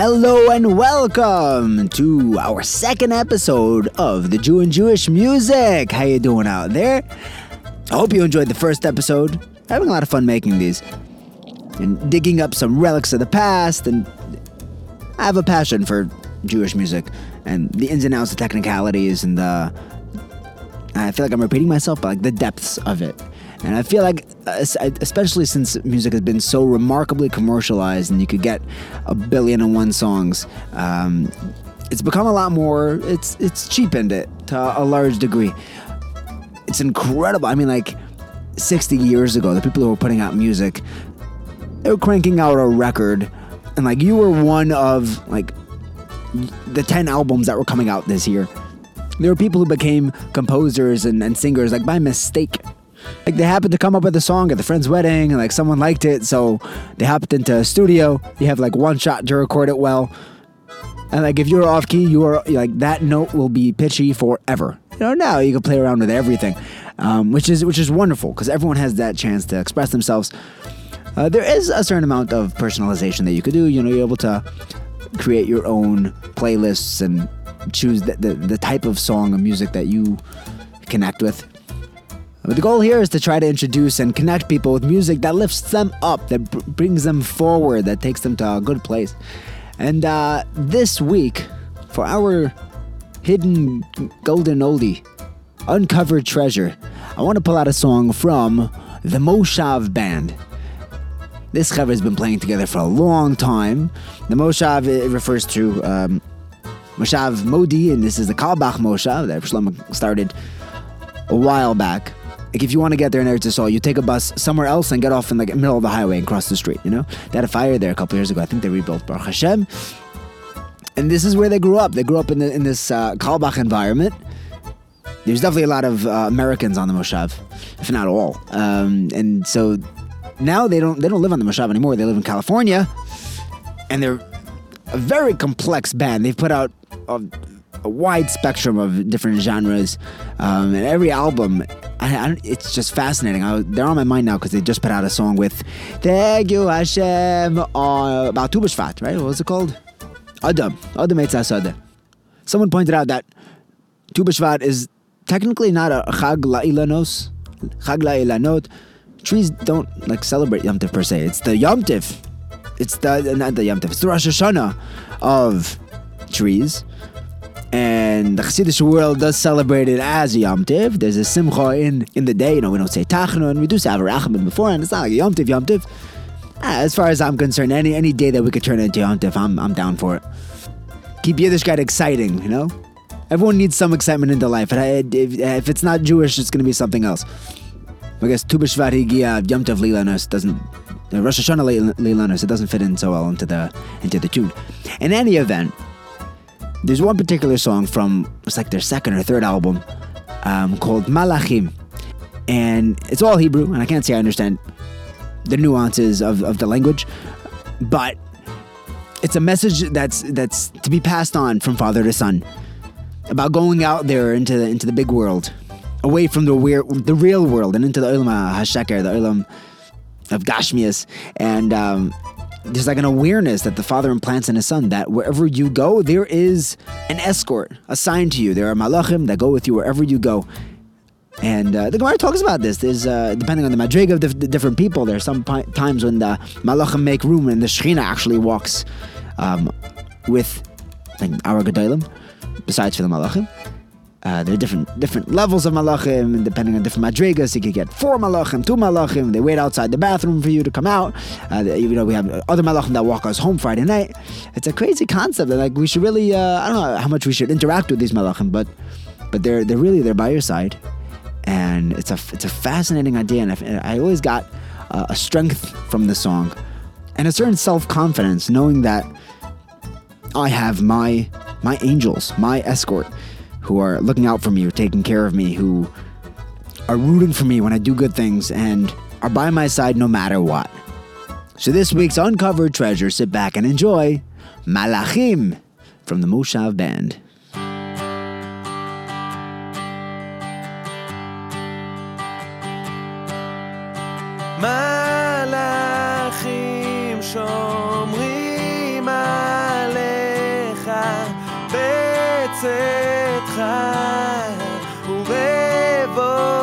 Hello and welcome to our second episode of the Jew and Jewish Music. How you doing out there? I hope you enjoyed the first episode. Having a lot of fun making these and digging up some relics of the past and I have a passion for Jewish music and the ins and outs, the technicalities and the I feel like I'm repeating myself, but like the depths of it. And I feel like, especially since music has been so remarkably commercialized and you could get a billion and one songs, um, it's become a lot more, it's, it's cheapened it to a large degree. It's incredible. I mean, like 60 years ago, the people who were putting out music, they were cranking out a record, and like you were one of like the 10 albums that were coming out this year. There were people who became composers and, and singers like by mistake like they happened to come up with a song at the friend's wedding and like someone liked it so they hopped into a studio. You have like one shot to record it well. And like if you're off key you are like that note will be pitchy forever. You know now you can play around with everything um, which is which is wonderful because everyone has that chance to express themselves. Uh, there is a certain amount of personalization that you could do. You know you're able to create your own playlists and choose the, the, the type of song or music that you connect with but the goal here is to try to introduce and connect people with music that lifts them up, that b- brings them forward, that takes them to a good place. And uh, this week, for our hidden golden oldie, uncovered treasure, I want to pull out a song from the Moshav Band. This cover has been playing together for a long time. The Moshav it refers to um, Moshav Modi, and this is the Carlebach Moshav that Shlomo started a while back. Like if you want to get there in Eretz Yisrael, you take a bus somewhere else and get off in like the middle of the highway and cross the street. You know, they had a fire there a couple years ago. I think they rebuilt Baruch Hashem. And this is where they grew up. They grew up in the, in this uh, Carlebach environment. There's definitely a lot of uh, Americans on the Moshav, if not all. Um, and so now they don't they don't live on the Moshav anymore. They live in California, and they're a very complex band. They've put out a, a wide spectrum of different genres, um, and every album I, I it's just fascinating. I, they're on my mind now because they just put out a song with Thank you Hashem uh, about Tu B'Shvat, right? What was it called? Adam. Adam Eitzas Someone pointed out that Tu B'Shvat is technically not a Chag La'ilanos, Chag La'ilanot. Trees don't like celebrate Yom Tif per se. It's the Yom Tif. It's the not the Yom Tif. It's the Rosh Hashanah of trees and the Hasidic world does celebrate it as a Yom Tiv. There's a Simcha in, in the day. You know, we don't say Tachanun. We do say Av Harachamim before, and it's not like a Yom Tiv, Yom Tiv. Ah, as far as I'm concerned, any any day that we could turn into Yom Tiv, I'm, I'm down for it. Keep Yiddishkeit exciting, you know? Everyone needs some excitement in their life. And if, if it's not Jewish, it's going to be something else. I guess Tu B'Shvat Higia Yom Tov Lilanus doesn't Rosh Hashanah Lilanus it doesn't fit in so well into the into the tune. In any event, there's one particular song from it's like their second or third album um, called Malachim, and it's all Hebrew, and I can't say I understand the nuances of, of the language, but it's a message that's that's to be passed on from father to son about going out there into the, into the big world, away from the weird, the real world, and into the Olam Hasheker, the Olam of Gashmias, and um, there's like an awareness that the father implants in his son that wherever you go, there is an escort assigned to you. There are malachim that go with you wherever you go. And uh, the Gemara talks about this. There's uh, depending on the madriga of the, the, different people. There are some times when the malachim make room and the shechina actually walks um, with like our gedolim, besides for the malachim. Uh, there are different different levels of malachim, and depending on different madrigas, you could get four malachim, two malachim. They wait outside the bathroom for you to come out. Uh, you know, we have other malachim that walk us home Friday night. It's a crazy concept, and like we should really, uh, I don't know how much we should interact with these malachim, but but they're they're really they're by your side, and it's a it's a fascinating idea, and I, I always got uh, a strength from the song, and a certain self confidence knowing that I have my my angels, my escort who are looking out for me, or taking care of me, who are rooting for me when I do good things and are by my side no matter what. So this week's Uncovered Treasure, sit back and enjoy Malachim from the Moshav Band. Malachim shomrim בצאתך ובבואך.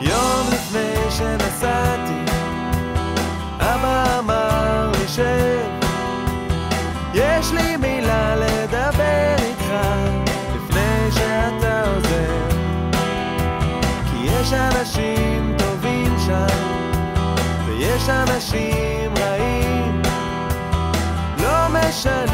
יום לפני שנסעתי אבא אמר לי שב יש לי מילה לדבר איתך לפני שאתה עוזב. כי יש אנשים טובים שם ויש אנשים רעים. לא משנה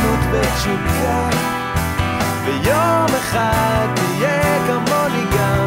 סקרנות ותשוקה. ויום אחד תהיה כמוני גם,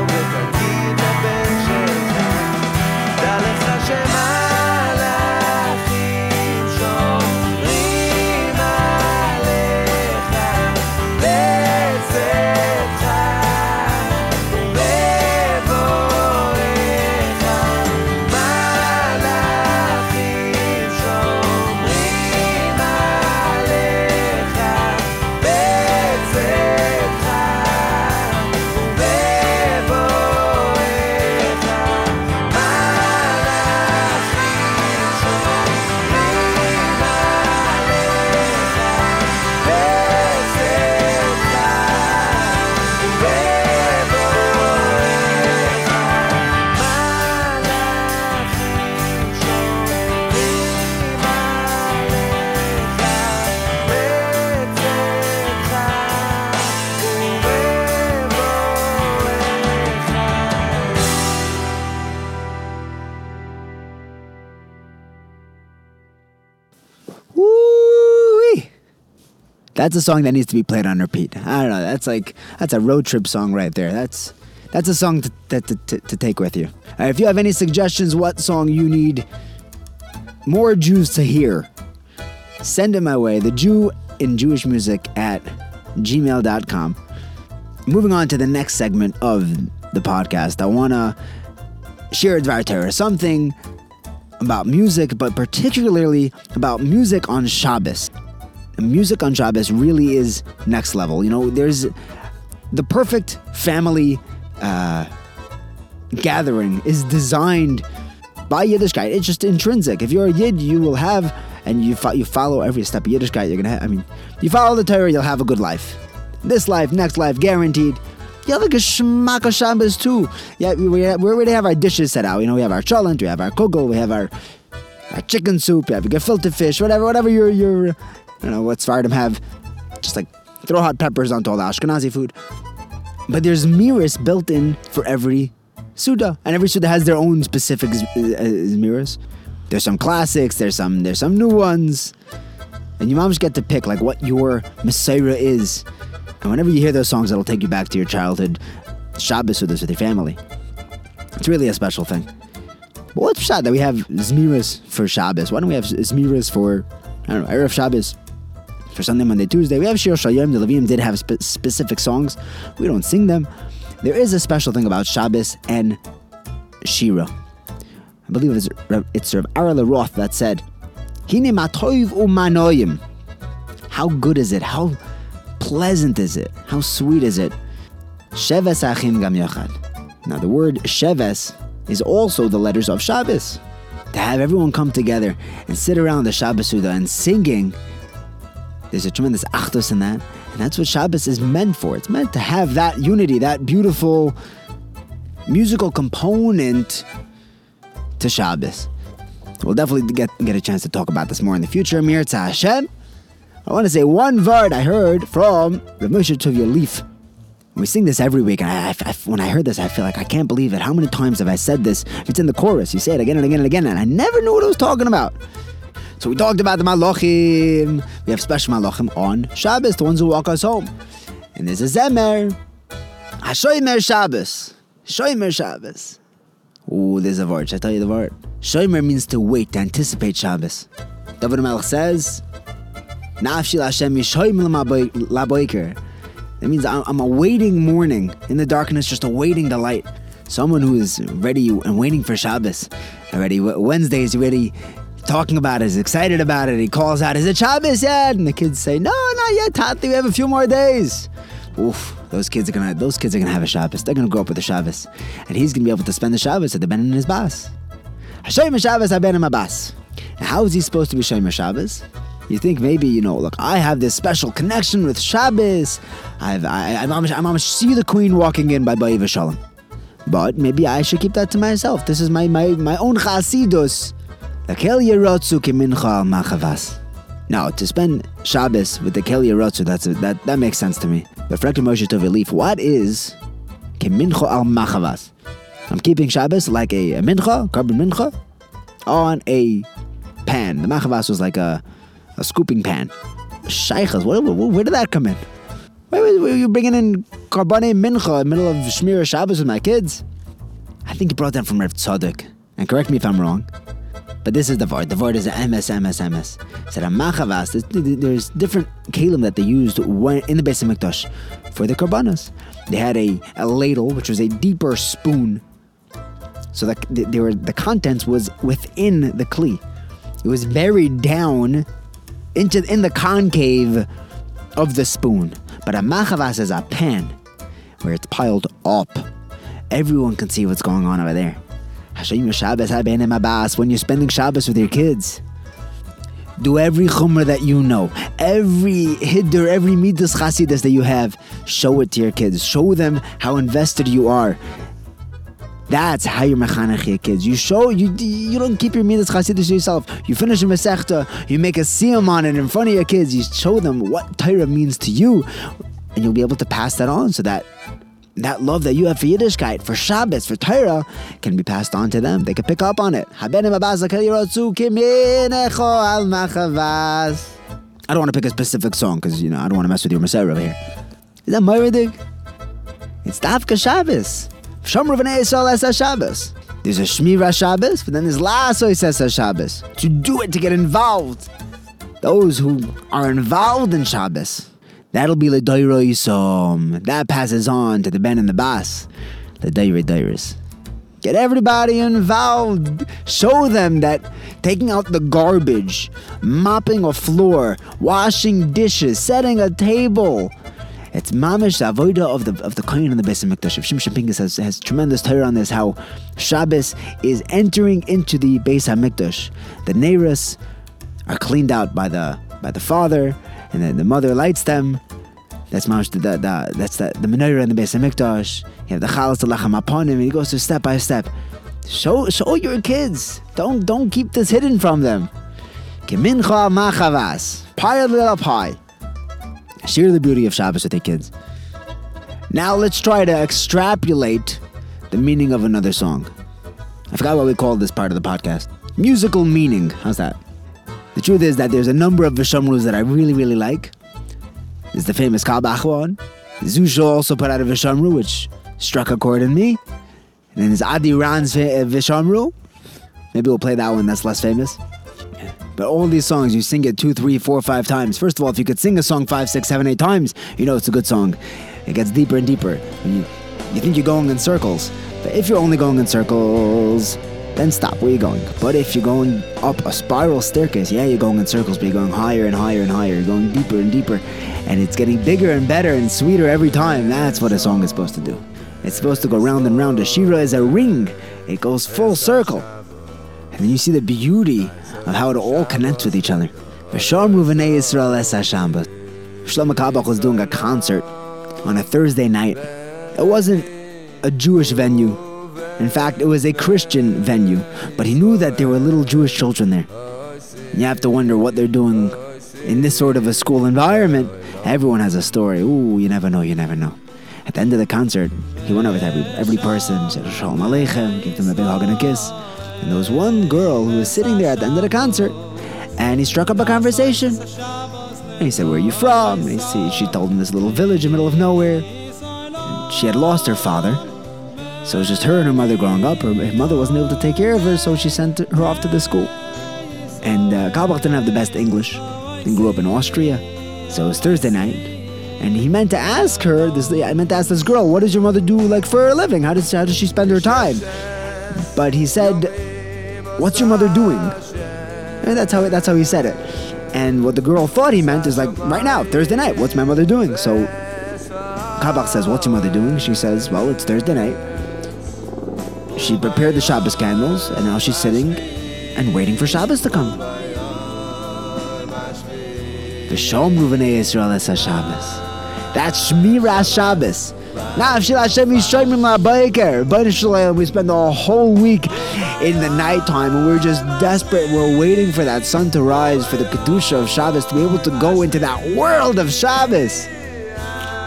That's a song that needs to be played on repeat. I don't know. That's like that's a road trip song right there. That's that's a song to, to, to, to take with you. Uh, if you have any suggestions, what song you need more Jews to hear, send it my way. The Jew in Jewish music at gmail.com. Moving on to the next segment of the podcast, I want to share Dvar Torah, something about music, but particularly about music on Shabbos. Music on Shabbos really is next level. You know, there's the perfect family uh, gathering is designed by Yiddishkeit. It's just intrinsic. If you're a Yid, you will have, and you fo- you follow every step of Yiddishkeit. You're gonna. have, I mean, you follow the Torah, you'll have a good life. This life, next life, guaranteed. You have a geschmack of Shabbos too. Yeah, we, we, we already have our dishes set out. You know, we have our cholent, we have our kugel, we have our our chicken soup, you have a gefilte fish, whatever, whatever your your, you know, what Svardim have. Just like throw hot peppers onto all the Ashkenazi food. But there's miras built in for every Suda, and every Suda has their own specific z- uh, miras. There's some classics, there's some there's some new ones, and you moms get to pick like what your Messiah is. And whenever you hear those songs, it'll take you back to your childhood Shabbos us with your family. It's really a special thing. But what's shot that we have Zmiras for Shabbos? Why don't we have Zmiras for, I don't know, Erev Shabbos? For Sunday, Monday, Tuesday. We have Shir Shayim. The Leviim did have spe- specific songs. We don't sing them. There is a special thing about Shabbos and Shira. I believe it's, it's Rav Arla Roth that said, Hine. How good is it? How pleasant is it? How sweet is it? Sheves achim gam yachad. Now the word Sheves is also the letters of Shabbos. To have everyone come together and sit around the Shabbos Suda and singing, there's a tremendous achdus in that. And that's what Shabbos is meant for. It's meant to have that unity, that beautiful musical component to Shabbos. We'll definitely get, get a chance to talk about this more in the future. Mir Hashem. I want to say one word I heard from Rav Moshe Tuvia Lieff. We sing this every week, and I, I- I- when I heard this, I feel like I can't believe it. How many times have I said this? It's in the chorus. You say it again and again and again, and I never knew what I was talking about. So we talked about the Malachim. We have special Malachim on Shabbos, the ones who walk us home. And there's a Zemer. Hashoimer Shabbos. Shoimer Shabbos. Ooh, there's a word. Should I tell you the word? Shoimer means to wait, to anticipate Shabbos. David Melech says, Nafshi Lashem Yishoim Laboiker. That means I'm I'm awaiting morning in the darkness, just awaiting the light. Someone who is ready and waiting for Shabbos. Already Wednesday is ready, talking about it, is excited about it. He calls out, "Is it Shabbos yet?" And the kids say, "No, not yet, Tati. We have a few more days." Oof, those kids are gonna those kids are gonna have a Shabbos. They're gonna grow up with a Shabbos, and he's gonna be able to spend the Shabbos at the Ben and his bas. Hashem Shabbos Ben and bas. And how is he supposed to be Shomer Shabbos? You think maybe you know? Look, I have this special connection with Shabbos. I've I, I'm I'm I'm see the Queen walking in by Ba'iv Shalom. But maybe I should keep that to myself. This is my my, my own chasidus. Lakel yerotzu kimincha al machavas. Now, to spend Shabbos with the Kel Yerotzu, that's a, that that makes sense to me. But Frekta Moshe Tuvia Lieff, what is kimincha al machavas? I'm keeping Shabbos like a, a mincha, korban mincha, on a pan. The machavas was like a, a scooping pan. Shaykhas, where, where, where did that come in? Why were you bringing in Karbane Mincha in the middle of Shmir Shabbos with my kids? I think you brought that from Reb Tzadok. And correct me if I'm wrong. But this is the Vard. The Vard is a MS, MS, MS. There's, there's different kalim that they used in the Beis Hamikdash for the Karbanas. They had a, a ladle, which was a deeper spoon. So that they were, the contents was within the Kli. It was buried down into in the concave of the spoon. But a machavas is a pan where it's piled up. Everyone can see what's going on over there. Hashem Shabbos when you're spending Shabbos with your kids. Do every chumrah that you know, every hiddur, every midas chasidus that you have, show it to your kids. Show them how invested you are. That's how you're mechanech your kids. You show you you don't keep your midas chasidus to yourself. You finish a masechta, you make a siyam on it in front of your kids. You show them what Torah means to you, and you'll be able to pass that on so that that love that you have for Yiddishkeit, for Shabbos, for Torah, can be passed on to them. They can pick up on it. I don't want to pick a specific song because you know I don't want to mess with your Messiah over here. Is that Moiridig? It's Dafka Shabbos. Shomru v'nei Yisrael Shabbos. There's a Shmira Shabbos, but then there's Lasois es Shabbos. To do it, to get involved. Those who are involved in Shabbos. That'll be the L'Doiro Yisom. That passes on to the Ben and the Bas. L'Doiro Doiris. Get everybody involved. Show them that taking out the garbage, mopping a floor, washing dishes, setting a table. It's mamish the avoida of the of the kohen and the Beis Hamikdash. Shimshon Pincus has, has tremendous Torah on this. How Shabbos is entering into the Beis Hamikdash. The neiros are cleaned out by the by the father, and then the mother lights them. That's the, the, that's the the menorah in the Beis Hamikdash. You have the chalas lacham upon him, and he goes through step by step. Show show your kids. Don't don't keep this hidden from them. Kimincha machavas. Pie little pie. Share the beauty of Shabbos with your kids. Now let's try to extrapolate the meaning of another song. I forgot what we called this part of the podcast. Musical meaning. How's that? The truth is that there's a number of Vishamrus that I really, really like. There's the famous Carlebach one. Zusha also put out a Vishamru, which struck a chord in me. And then there's Adi Ran's uh, Vishamru. Maybe we'll play that one that's less famous. But all these songs, you sing it two, three, four, five times. First of all, if you could sing a song five, six, seven, eight times, you know it's a good song. It gets deeper and deeper. You think you're going in circles. But if you're only going in circles, then stop. Where you're going? But if you're going up a spiral staircase, yeah, you're going in circles, but you're going higher and higher and higher. You're going deeper and deeper. And it's getting bigger and better and sweeter every time. That's what a song is supposed to do. It's supposed to go round and round. A shira is a ring. It goes full circle. And then you see the beauty of how it all connects with each other. Shlomo Carlebach was doing a concert on a Thursday night. It wasn't a Jewish venue. In fact, it was a Christian venue. But he knew that there were little Jewish children there. You have to wonder what they're doing in this sort of a school environment. Everyone has a story. Ooh, you never know, you never know. At the end of the concert, he went over to every, every person, said Shalom Aleichem, gave them a big hug and a kiss. And there was one girl who was sitting there at the end of the concert, and he struck up a conversation. And he said, Where are you from? And he she told him this little village in the middle of nowhere. And she had lost her father. So it was just her and her mother growing up. Her, her mother wasn't able to take care of her, so she sent her off to the school. And uh, Carlebach didn't have the best English. and grew up in Austria. So it was Thursday night. And he meant to ask her, this I meant to ask this girl, what does your mother do like for a living? How does, how does she spend her time? But he said, What's your mother doing? And that's how that's how he said it. And what the girl thought he meant is like, right now, Thursday night, what's my mother doing? So Carlebach says, What's your mother doing? She says, Well, it's Thursday night. She prepared the Shabbos candles, and now she's sitting and waiting for Shabbos to come. V'shom Ruvanei Yisrael es Shabbos. That's Shmiras Shabbos. Now, if Hashem Yishayim La'Baiker, B'nai we spend the whole week in the nighttime and we're just desperate. We're waiting for that sun to rise, for the Kedusha of Shabbos to be able to go into that world of Shabbos.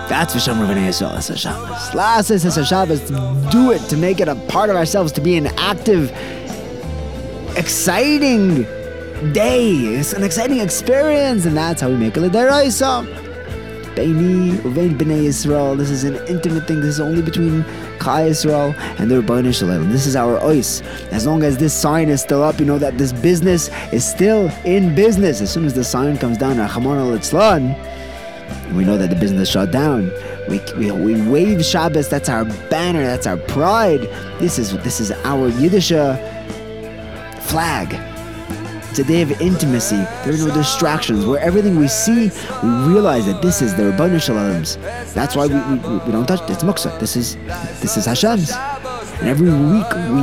That's V'sham Ruvanei Yisrael es Shabbos. Last is a Shabbos. Do it to make it a part of ourselves, to be an active, exciting day. It's an exciting experience, and that's how we make a deraisa. Beini uvein b'nei Yisrael. This is an intimate thing. This is only between Chai Yisrael and the Rebbeinu Shalom. This is our ois. As long as this sign is still up, you know that this business is still in business. As soon as the sign comes down, Rachamon al we know that the business shut down. We, we, we wave Shabbos. That's our banner. That's our pride. This is this is our Yiddish uh, flag. It's a day of intimacy. There are no distractions. Where everything we see, we realize that this is the Rabbanu Shalom's. That's why we, we, we don't touch it. It's Muksa. This is this is Hashem's. And every week we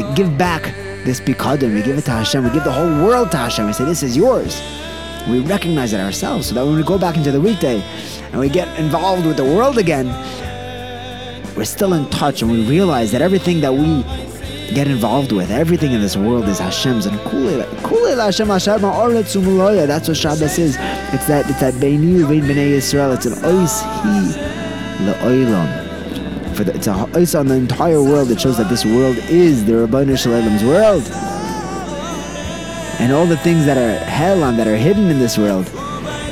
like give back this bikadim. We give it to Hashem. We give the whole world to Hashem. We say this is yours. We recognize it ourselves, so that when we go back into the weekday and we get involved with the world again, we're still in touch and we realize that everything that we get involved with. Everything in this world is Hashem's and Kulei Hashem Hashem. That's what Shabbos is. It's that it's that Beini Uvein Bnei Yisrael. It's an Ois Hi Le'olam. For the, it's a Ois on the entire world. It shows that this world is the Rabbanu Shalom's world. And all the things that are hell and that are hidden in this world.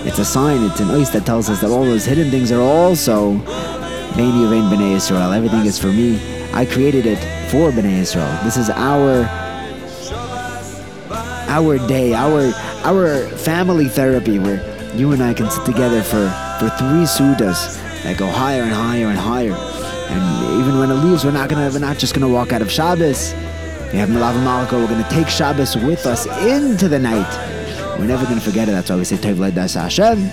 It's a sign, it's an ois that tells us that all those hidden things are also Beini Uvein Bnei Yisrael. Everything is for me. I created it for Bnei Israel. This is our our day, our our family therapy where you and I can sit together for, for three sudas that go higher and higher and higher. And even when it leaves, we're not gonna we're not just gonna walk out of Shabbos. We have Melave Malka, we're gonna take Shabbos with us into the night. We're never gonna forget it. That's why we say Tov Ledas Hashem.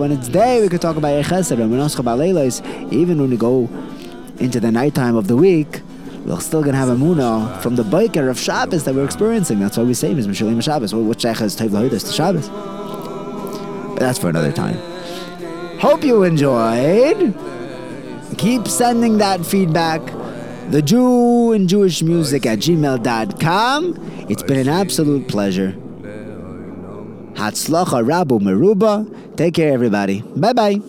When it's day, we could talk about Echesed. Even when we go into the nighttime of the week, we're still going to have a Muna from the biker of Shabbos that we're experiencing. That's why we say Mishmalim Shabbos. What Sheikh is Tov Lahodas to Shabbos. But that's for another time. Hope you enjoyed. Keep sending that feedback. The Jew and Jewish music at gmail.com. It's been an absolute pleasure. Hatzlacha Rabu Meruba. Take care, everybody. Bye bye.